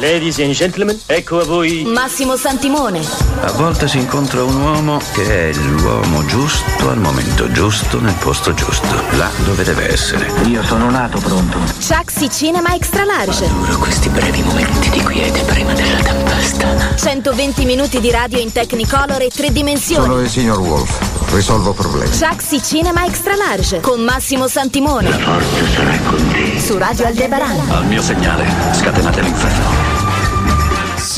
Ladies and gentlemen, ecco a voi Massimo Santimone. A volte si incontra un uomo che è l'uomo giusto al momento giusto nel posto giusto, là dove deve essere. Io sono nato pronto. Chucksy Cinema Extra Large. Adoro questi brevi momenti di quiete prima della tempesta. 120 minuti di radio in Technicolor e tre dimensioni. Sono il signor Wolf. Risolvo problemi. Chucksy Cinema Extra Large con Massimo Santimone. La forza sarà con te. Su Radio Aldebaran. Al mio segnale, scatenate l'inferno.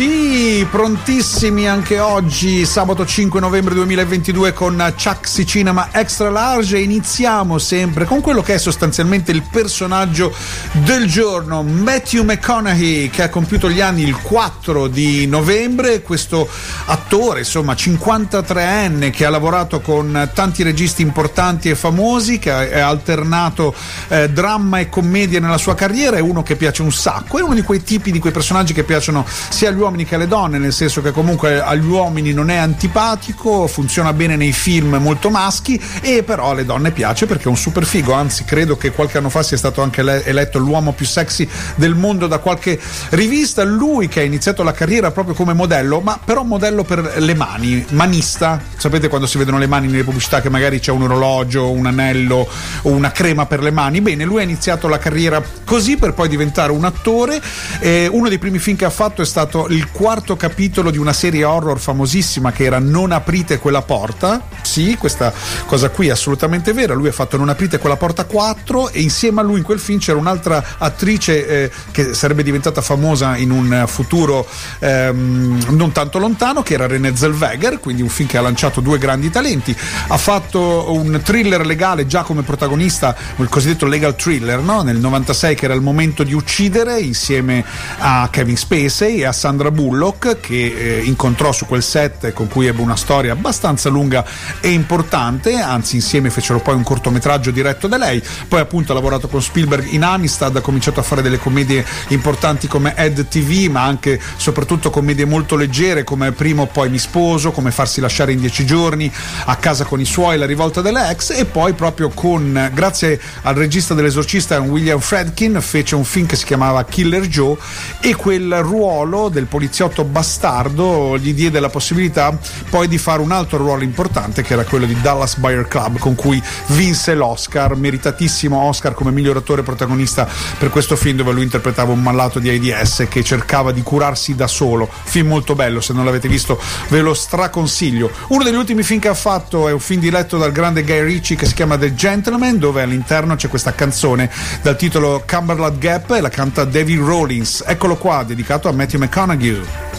Sì, prontissimi anche oggi, sabato 5 novembre 2022 con Chucksy Cinema Extra Large. E iniziamo sempre con quello che è sostanzialmente il personaggio del giorno, Matthew McConaughey che ha compiuto gli anni il 4 di novembre, questo attore insomma 53enne che ha lavorato con tanti registi importanti e famosi, che ha alternato eh, dramma e commedia nella sua carriera, è uno che piace un sacco, è uno di quei tipi di quei personaggi che piacciono sia agli uomini che alle donne, nel senso che comunque agli uomini non è antipatico, funziona bene nei film molto maschi e però alle donne piace perché è un super figo, anzi credo che qualche anno fa sia stato anche eletto l'uomo più sexy del mondo da qualche rivista, lui che ha iniziato la carriera proprio come modello, ma però modello per le mani, manista, sapete quando si vedono le mani nelle pubblicità che magari c'è un orologio, un anello o una crema per le mani, bene, lui ha iniziato la carriera così per poi diventare un attore, eh, uno dei primi film che ha fatto è stato il quarto capitolo di una serie horror famosissima che era Non aprite quella porta. Sì, questa cosa qui è assolutamente vera. Lui ha fatto Non aprite quella porta 4 e insieme a lui in quel film c'era un'altra attrice eh, che sarebbe diventata famosa in un futuro ehm, non tanto lontano, che era Renée Zellweger, quindi un film che ha lanciato due grandi talenti. Ha fatto un thriller legale già come protagonista, il cosiddetto legal thriller, no? nel 96 che era il momento di uccidere insieme a Kevin Spacey e a Sandra Bullock che eh, incontrò su quel set con cui ebbe una storia abbastanza lunga e importante, anzi insieme fecero poi un cortometraggio diretto da lei, poi appunto ha lavorato con Spielberg in Amistad, ha cominciato a fare delle commedie importanti come Ed TV, ma anche soprattutto commedie molto leggere come Prima o poi mi sposo, come Farsi lasciare in dieci giorni, A casa con i suoi, La rivolta delle ex e poi proprio con, grazie al regista dell'esorcista William Fredkin, fece un film che si chiamava Killer Joe e quel ruolo del poliziotto bastardo gli diede la possibilità poi di fare un altro ruolo importante che era quello di Dallas Buyer Club con cui vinse l'Oscar, meritatissimo Oscar come miglior attore protagonista per questo film dove lui interpretava un malato di AIDS che cercava di curarsi da solo. Film molto bello, se non l'avete visto ve lo straconsiglio. Uno degli ultimi film che ha fatto è un film diretto dal grande Guy Ritchie che si chiama The Gentleman dove all'interno c'è questa canzone dal titolo Cumberland Gap e la canta David Rollins. Eccolo qua, dedicato a Matthew McConaughey. You.